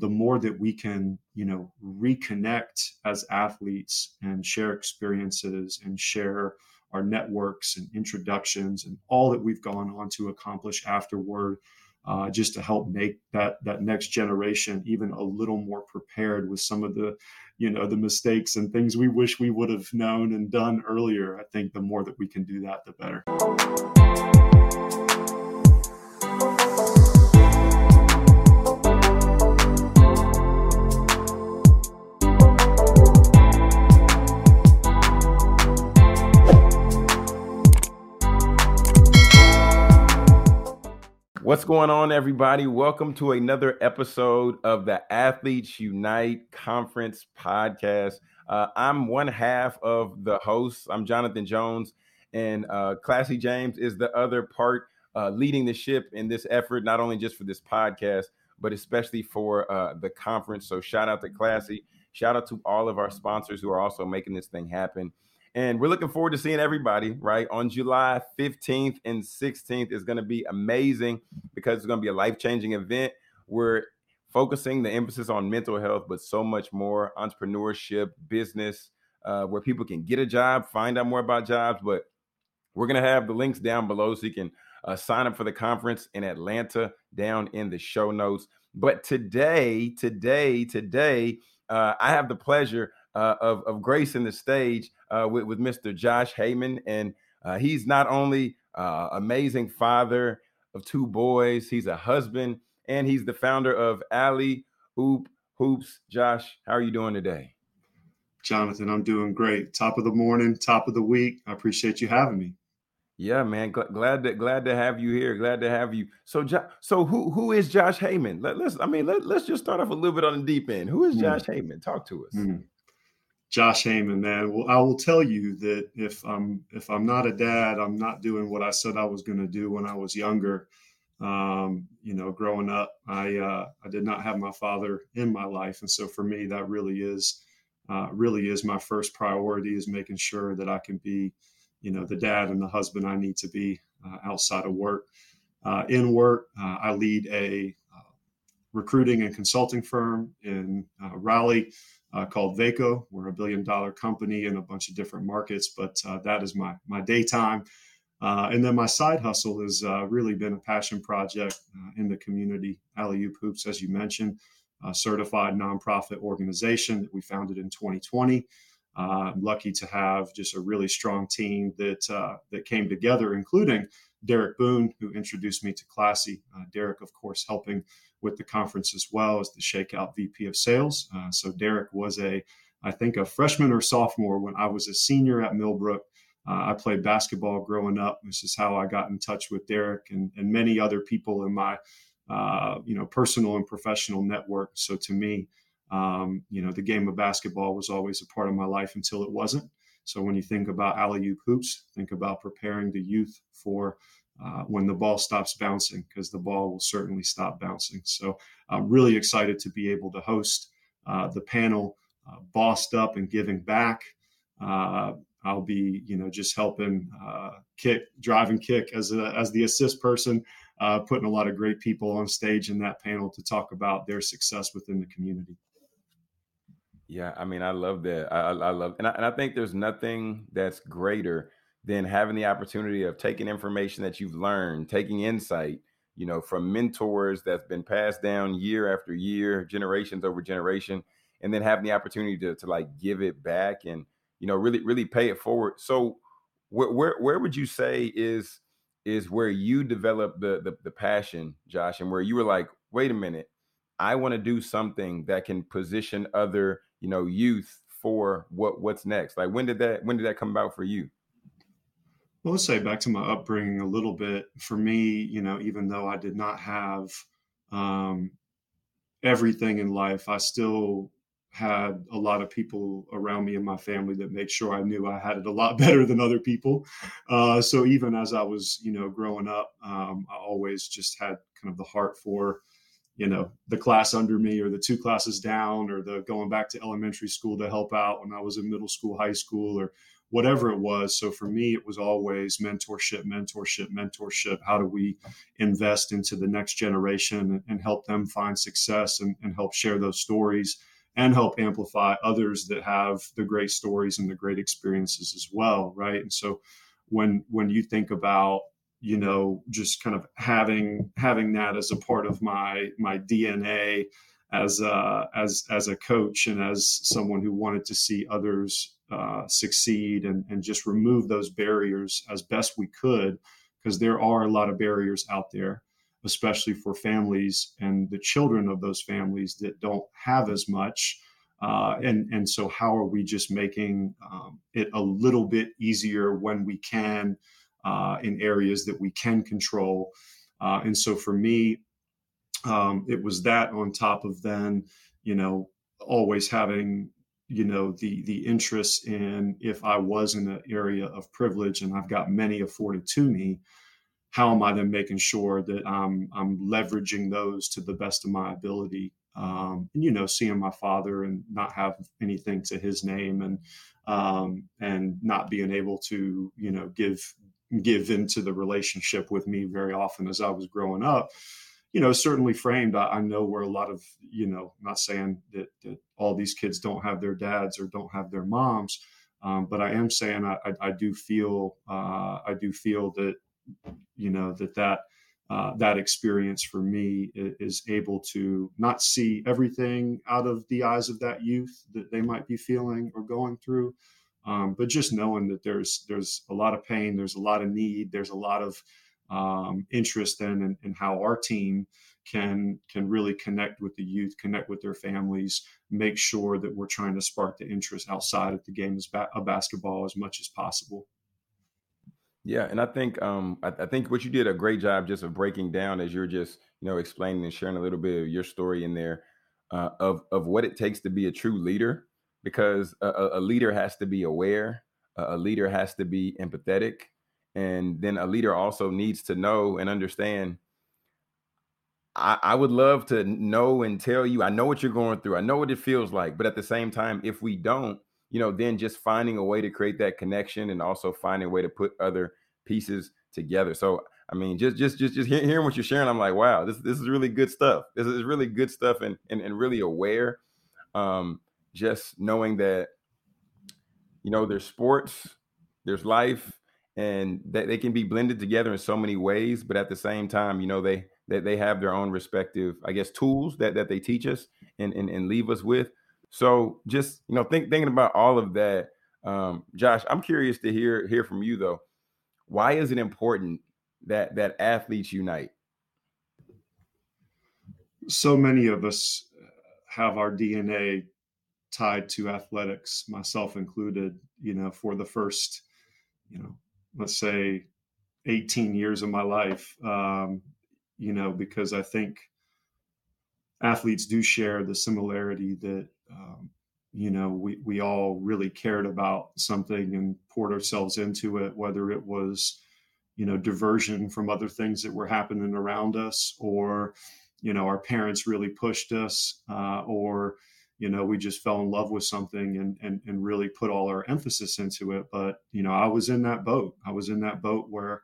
the more that we can, you know, reconnect as athletes and share experiences and share our networks and introductions and all that we've gone on to accomplish afterward, uh, just to help make that that next generation even a little more prepared with some of the, you know, the mistakes and things we wish we would have known and done earlier. I think the more that we can do that, the better. What's going on, everybody? Welcome to another episode of the Athletes Unite Conference podcast. Uh, I'm one half of the hosts. I'm Jonathan Jones, and uh, Classy James is the other part uh, leading the ship in this effort, not only just for this podcast, but especially for uh, the conference. So, shout out to Classy. Shout out to all of our sponsors who are also making this thing happen. And we're looking forward to seeing everybody, right? On July 15th and 16th is going to be amazing because it's going to be a life changing event. We're focusing the emphasis on mental health, but so much more entrepreneurship, business, uh, where people can get a job, find out more about jobs. But we're going to have the links down below so you can uh, sign up for the conference in Atlanta down in the show notes. But today, today, today, uh, I have the pleasure uh, of, of gracing the stage uh, with, with Mr. Josh Haymond. And uh, he's not only uh, amazing father of two boys, he's a husband, and he's the founder of Alley Oop Hoops. Josh, how are you doing today? Jonathan, I'm doing great. Top of the morning, top of the week. I appreciate you having me. Yeah, man. Gl- glad to glad to have you here. Glad to have you. So, jo- so who who is Josh Haymond? Let, us I mean, let, us just start off a little bit on the deep end. Who is hmm. Josh mm. Haymond? Talk to us. Mm. Josh Haymond, man. Well, I will tell you that if I'm if I'm not a dad, I'm not doing what I said I was going to do when I was younger. Um, you know, growing up, I uh, I did not have my father in my life, and so for me, that really is uh, really is my first priority is making sure that I can be, you know, the dad and the husband I need to be uh, outside of work. Uh, in work, uh, I lead a uh, recruiting and consulting firm in Raleigh uh, called Vaco. We're a billion dollar company in a bunch of different markets, but uh, that is my my daytime. Uh, and then my side hustle has uh, really been a passion project uh, in the community. Alley Oop Hoops, as you mentioned, a certified nonprofit organization that we founded in 2020. Uh, I'm lucky to have just a really strong team that that came together, including Derek Boone, who introduced me to Classy. Derek, of course, helping with the conference as well as the Shakeout VP of Sales. Uh, so Derek was a, I think, a freshman or sophomore when I was a senior at Millbrook. Uh, I played basketball growing up. This is how I got in touch with Derek and, and many other people in my, uh, you know, personal and professional network. So to me, um, you know, the game of basketball was always a part of my life until it wasn't. So when you think about alley oop hoops, think about preparing the youth for uh, when the ball stops bouncing, because the ball will certainly stop bouncing. So I'm really excited to be able to host uh, the panel, uh, bossed up and giving back. Uh, I'll be, you know, just helping uh, kick, drive and kick as a, as the assist person, uh, putting a lot of great people on stage in that panel to talk about their success within the community. Yeah, I mean, I love that. I, I love, and I, and I think there's nothing that's greater than having the opportunity of taking information that you've learned, taking insight, you know, from mentors that's been passed down year after year, generations over generation, and then having the opportunity to, to like give it back and, you know, really, really pay it forward. So where, where, where would you say is, is where you developed the, the, the passion, Josh, and where you were like, wait a minute, I want to do something that can position other, you know, youth for what what's next. Like when did that when did that come about for you? Well, let's say back to my upbringing a little bit. For me, you know, even though I did not have um, everything in life, I still had a lot of people around me in my family that made sure I knew I had it a lot better than other people. Uh, so even as I was, you know, growing up, um, I always just had kind of the heart for, you know, the class under me or the two classes down or the going back to elementary school to help out when I was in middle school, high school, or whatever it was. So for me, it was always mentorship, mentorship, mentorship. How do we invest into the next generation and, help them find success and, and help share those stories and help amplify others that have the great stories and the great experiences as well, right? And so when when you think about you know just kind of having having that as a part of my my DNA as a, as as a coach and as someone who wanted to see others uh, succeed and, and just remove those barriers as best we could because there are a lot of barriers out there especially for families and the children of those families that don't have as much uh, and and so how are we just making um, it a little bit easier when we can uh, in areas that we can control. Uh, and so for me um, it was that on top of then you know always having you know the the interest in if i was in an area of privilege and i've got many afforded to me how am i then making sure that i'm i'm leveraging those to the best of my ability? Um, and you know seeing my father and not have anything to his name and um, and not being able to you know give give into the relationship with me very often as i was growing up you know, certainly framed. I, I, know where a lot of, you know, not saying that, that, all these kids don't have their dads or don't have their moms, um, but I am saying I, I, I do feel, uh, I do feel that, you know, that that uh, that experience for me is, able to not see everything out of the eyes of that youth that they might be feeling or going through, um, but just knowing that there's there's a lot of pain, there's a lot of need, there's a lot of um, interest in and, and how our team can can really connect with the youth, connect with their families, make sure that we're trying to spark the interest outside of the game of basketball as much as possible. Yeah, and I think um, I, I, think what you did a great job just of breaking down as you're just you know explaining and sharing a little bit of your story in there uh, of of what it takes to be a true leader, because a, a leader has to be aware, a leader has to be empathetic, and then a leader also needs to know and understand. I, I would love to know and tell you, I know what you're going through. I know what it feels like. But at the same time, if we don't, you know, then just finding a way to create that connection and also finding a way to put other pieces together. So I mean, just just just just hearing what you're sharing, I'm like, wow, this this is really good stuff. This is really good stuff, and and, and really aware. Um, just knowing that, you know, there's sports, there's life, and that they can be blended together in so many ways but at the same time you know they they, they have their own respective i guess tools that that they teach us and and, and leave us with. So just you know think, thinking about all of that um, josh i'm curious to hear hear from you though. Why is it important that that athletes unite? So many of us have our dna tied to athletics myself included you know for the first you know let's say 18 years of my life um, you know because i think athletes do share the similarity that um, you know we, we all really cared about something and poured ourselves into it whether it was you know diversion from other things that were happening around us or you know our parents really pushed us uh, or you know we just fell in love with something and, and and really put all our emphasis into it. But you know i was in that boat. I was in that boat where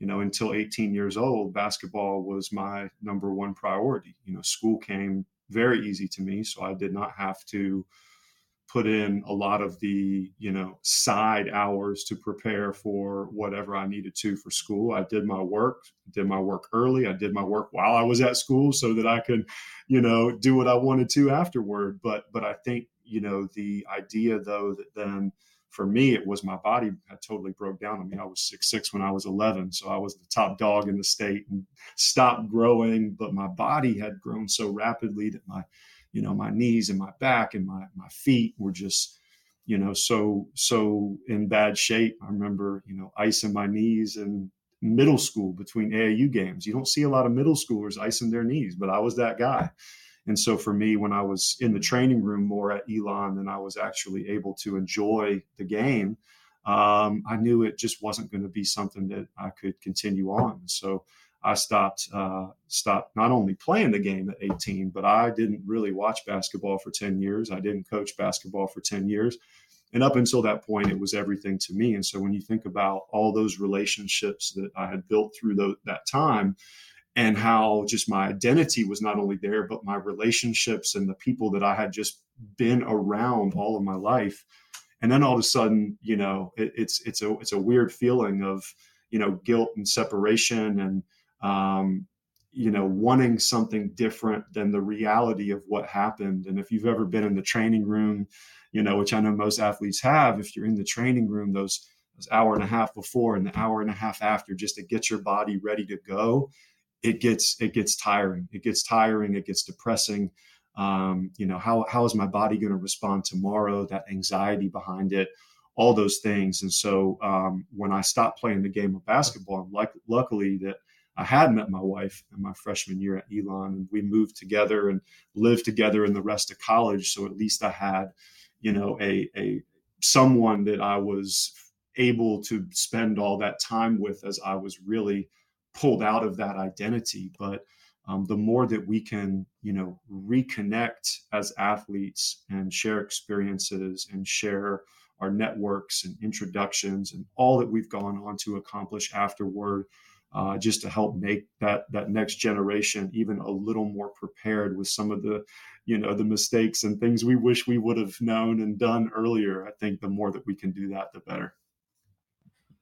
you know until 18 years old basketball was my number one priority. You know school came very easy to me so i did not have to put in a lot of the you know side hours to prepare for whatever i needed to for school. I did my work did my work early. I did my work while i was at school so that i could you know do what i wanted to afterward. But but i think you know the idea though that then for me it was my body had totally broke down. I mean i was six six when i was 11 so i was the top dog in the state and stopped growing but my body had grown so rapidly that my you know my knees and my back and my my feet were just you know so so in bad shape. I remember you know icing my knees in middle school between aau games. You don't see a lot of middle schoolers icing their knees but i was that guy. And so for me when i was in the training room more at elon than i was actually able to enjoy the game um, i knew it just wasn't going to be something that i could continue on. So I stopped uh, stopped not only playing the game at 18, but I didn't really watch basketball for 10 years. I didn't coach basketball for 10 years. and up until that point, it was everything to me. And so when you think about all those relationships that I had built through the, that time, and how just my identity was not only there, but my relationships and the people that I had just been around all of my life. And then all of a sudden, you know, it, it's it's a it's a weird feeling of you know guilt and separation and um, you know wanting something different than the reality of what happened. And if you've ever been in the training room, you know, which I know most athletes have, if you're in the training room, those those hour and a half before and the hour and a half after, just to get your body ready to go it gets it gets tiring. It gets tiring. It gets depressing. Um, you know how how is my body going to respond tomorrow? That anxiety behind it, all those things. And so um, when I stopped playing the game of basketball, like luckily that I had met my wife in my freshman year at Elon, and we moved together and lived together in the rest of college. So at least I had, you know, a a someone that I was able to spend all that time with as I was really pulled out of that identity. But um, the more that we can, you know, reconnect as athletes and share experiences and share our networks and introductions and all that we've gone on to accomplish afterward, uh, just to help make that that next generation even a little more prepared with some of the, you know, the mistakes and things we wish we would have known and done earlier. I think the more that we can do that, the better.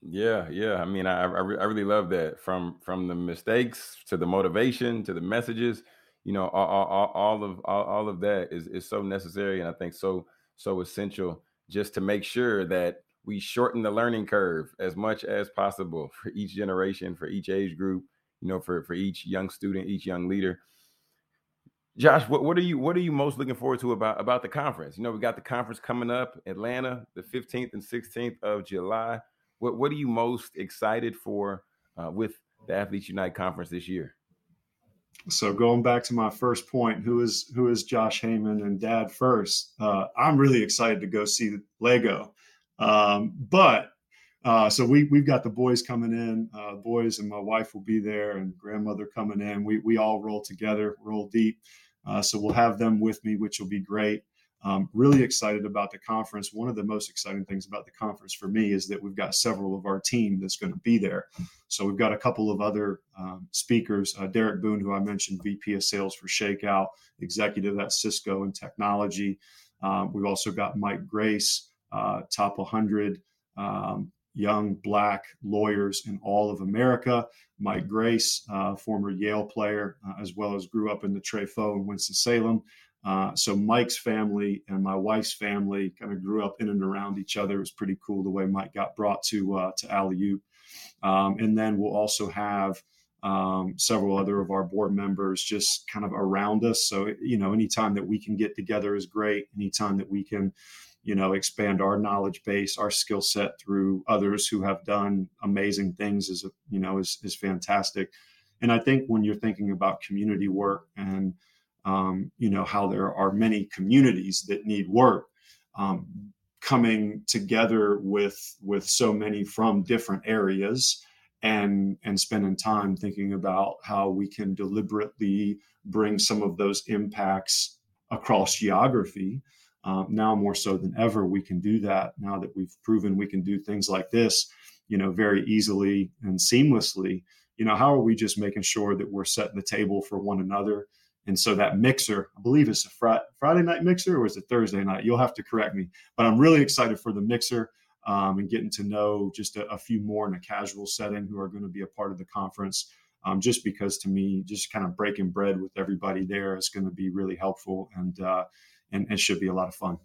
Yeah, yeah. I mean, I I, re- I really love that from from the mistakes to the motivation to the messages. You know, all, all, all of all, all of that is is so necessary, and I think so so essential just to make sure that we shorten the learning curve as much as possible for each generation, for each age group. You know, for for each young student, each young leader. Josh, what, what are you what are you most looking forward to about about the conference? You know, we got the conference coming up, Atlanta, the 15th and 16th of July. What What are you most excited for uh, with the Athletes Unite conference this year? So going back to my first point, who is who is Josh Haymond and Dad first? Uh, I'm really excited to go see Lego, um, but uh, so we we've got the boys coming in, uh, boys and my wife will be there, and grandmother coming in. We we all roll together, roll deep. Uh, so we'll have them with me, which will be great. Um, really excited about the conference. One of the most exciting things about the conference for me is that we've got several of our team that's going to be there. So we've got a couple of other um, speakers. Uh, Derek Boone, who I mentioned, VP of Sales for Shakeout, executive at Cisco and Technology. Um, we've also got Mike Grace, top 100 um, young black lawyers in all of America. Mike Grace, uh, former Yale player, uh, as well as grew up in the Trefo in Winston Salem. Uh, so Mike's family and my wife's family kind of grew up in and around each other. It was pretty cool the way Mike got brought to uh, to Alley um, and then we'll also have um, several other of our board members just kind of around us. So you know, anytime that we can get together is great. Anytime that we can, you know, expand our knowledge base, our skill set through others who have done amazing things is you know is is fantastic. And I think when you're thinking about community work and um, you know how there are many communities that need work um, coming together with with so many from different areas and and spending time thinking about how we can deliberately bring some of those impacts across geography um, now more so than ever we can do that now that we've proven we can do things like this you know very easily and seamlessly you know how are we just making sure that we're setting the table for one another and so that mixer, I believe it's a fr- Friday night mixer or is it Thursday night? You'll have to correct me. But I'm really excited for the mixer um, and getting to know just a, a, few more in a casual setting who are going to be a part of the conference. Um, just because to me, just kind of breaking bread with everybody there is going to be really helpful and uh, and it should be a lot of fun.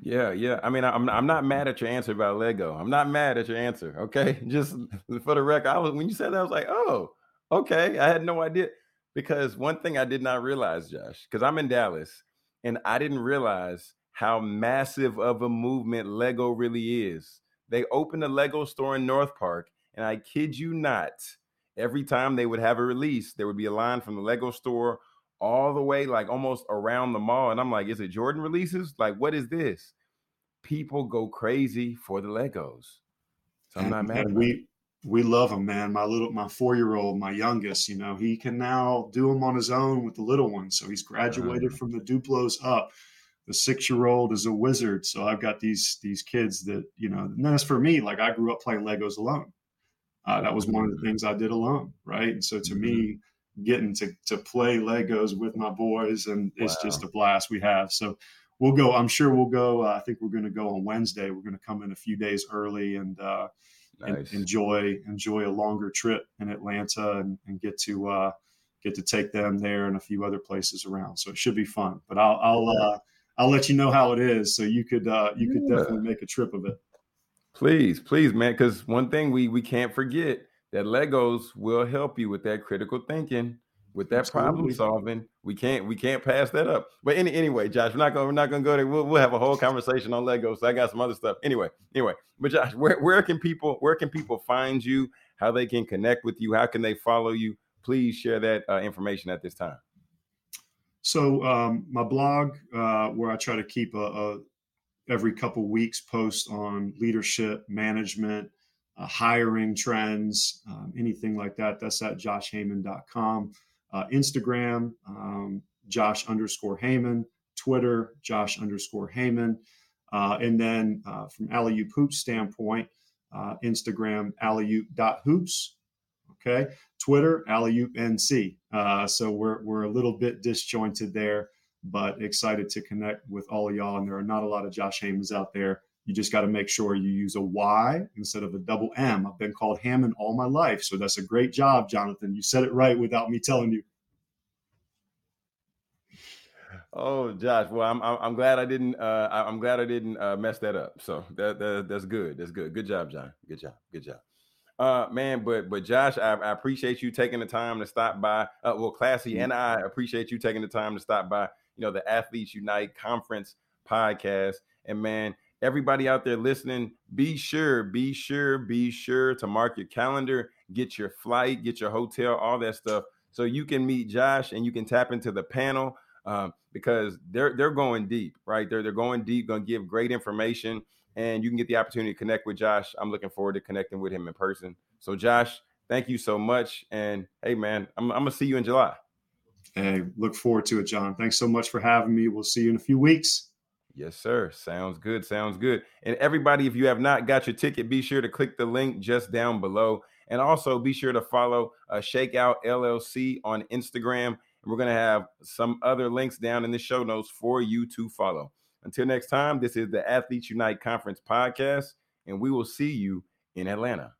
Yeah, yeah. I mean, I'm I'm not mad at your answer about Lego. I'm not mad at your answer. Okay, just for the record, I was when you said that, I was like, oh, okay. I had no idea because one thing I did not realize, Josh, because I'm in Dallas and I didn't realize how massive of a movement Lego really is. They opened a Lego store in North Park, and I kid you not, every time they would have a release, there would be a line from the Lego store all the way like almost around the mall. And I'm like, is it Jordan releases? Like, what is this? People go crazy for the Legos. So I'm not mad. We we love them, man. My little, my four year old, my youngest, you know, he can now do them on his own with the little ones. So he's graduated uh-huh. from the Duplos up. the six year old is a wizard. So I've got these these kids that you know. And that's for me. Like I grew up playing Legos alone. Uh, that was one of the mm-hmm. things I did alone, right? And so to me, mm-hmm. Getting to to play Legos with my boys and wow. it's just a blast we have. So we'll go. I'm sure we'll go. Uh, I think we're going to go on Wednesday. We're going to come in a few days early and. Uh, nice. and enjoy enjoy a longer trip in Atlanta and, and get to uh, get to take them there and a few other places around. So it should be fun. But I'll I'll uh, I'll let you know how it is, so you could uh, you could yeah. definitely make a trip of it. Please, please, man, because one thing we we can't forget that Legos will help you with that critical thinking, with that Absolutely. problem solving. We can't we can't pass that up. But any, anyway, Josh, we're not gonna we're not gonna go there. We'll, we'll have a whole conversation on Legos. So I got some other stuff. Anyway, anyway, but Josh, where where can people where can people find you? How they can connect with you? How can they follow you? Please share that uh, information at this time. So um, my blog, uh, where I try to keep a, a every couple weeks post on leadership, management, uh, hiring trends, um, anything like that. That's at joshhaymond.com. Uh, Instagram, um, Josh underscore Haymond. Twitter, Josh underscore Haymond. Uh, and then uh, from Alley Hoops standpoint, uh, Instagram, alley-hoops. Okay. Twitter, alley NC. Uh, so we're, we're a little bit disjointed there, but excited to connect with all of y'all. And there are not a lot of Josh Haymonds out there. You just got to make sure you use a Y instead of a double M. I've been called Hammond all my life. So that's a great job, Jonathan. You said it right without me telling you. Oh, Josh. Well, I'm I'm glad I didn't uh, I'm glad I didn't uh, mess that up. So that, that that's good. That's good. Good job, John. Good job. Good job. Uh, man, but but Josh, I, I appreciate you taking the time to stop by. Uh, well, Classy and I appreciate you taking the time to stop by. You know, the Athletes Unite Conference podcast. And man, everybody out there listening, be sure, be sure, be sure to mark your calendar, get your flight, get your hotel, all that stuff, so you can meet Josh and you can tap into the panel um, because they're they're going deep, right? They're they're going deep, going to give great information and you can get the opportunity to connect with Josh. I'm looking forward to connecting with him in person. So, Josh, thank you so much. And hey, man, I'm, I'm to see you in July. Hey, look forward to it, John. Thanks so much for having me. We'll see you in a few weeks. Yes, sir. Sounds good. Sounds good. And everybody, if you have not got your ticket, be sure to click the link just down below. And also be sure to follow uh, Shakeout LLC on Instagram. And we're going to have some other links down in the show notes for you to follow. Until next time, this is the Athletes Unite Conference podcast, and we will see you in Atlanta.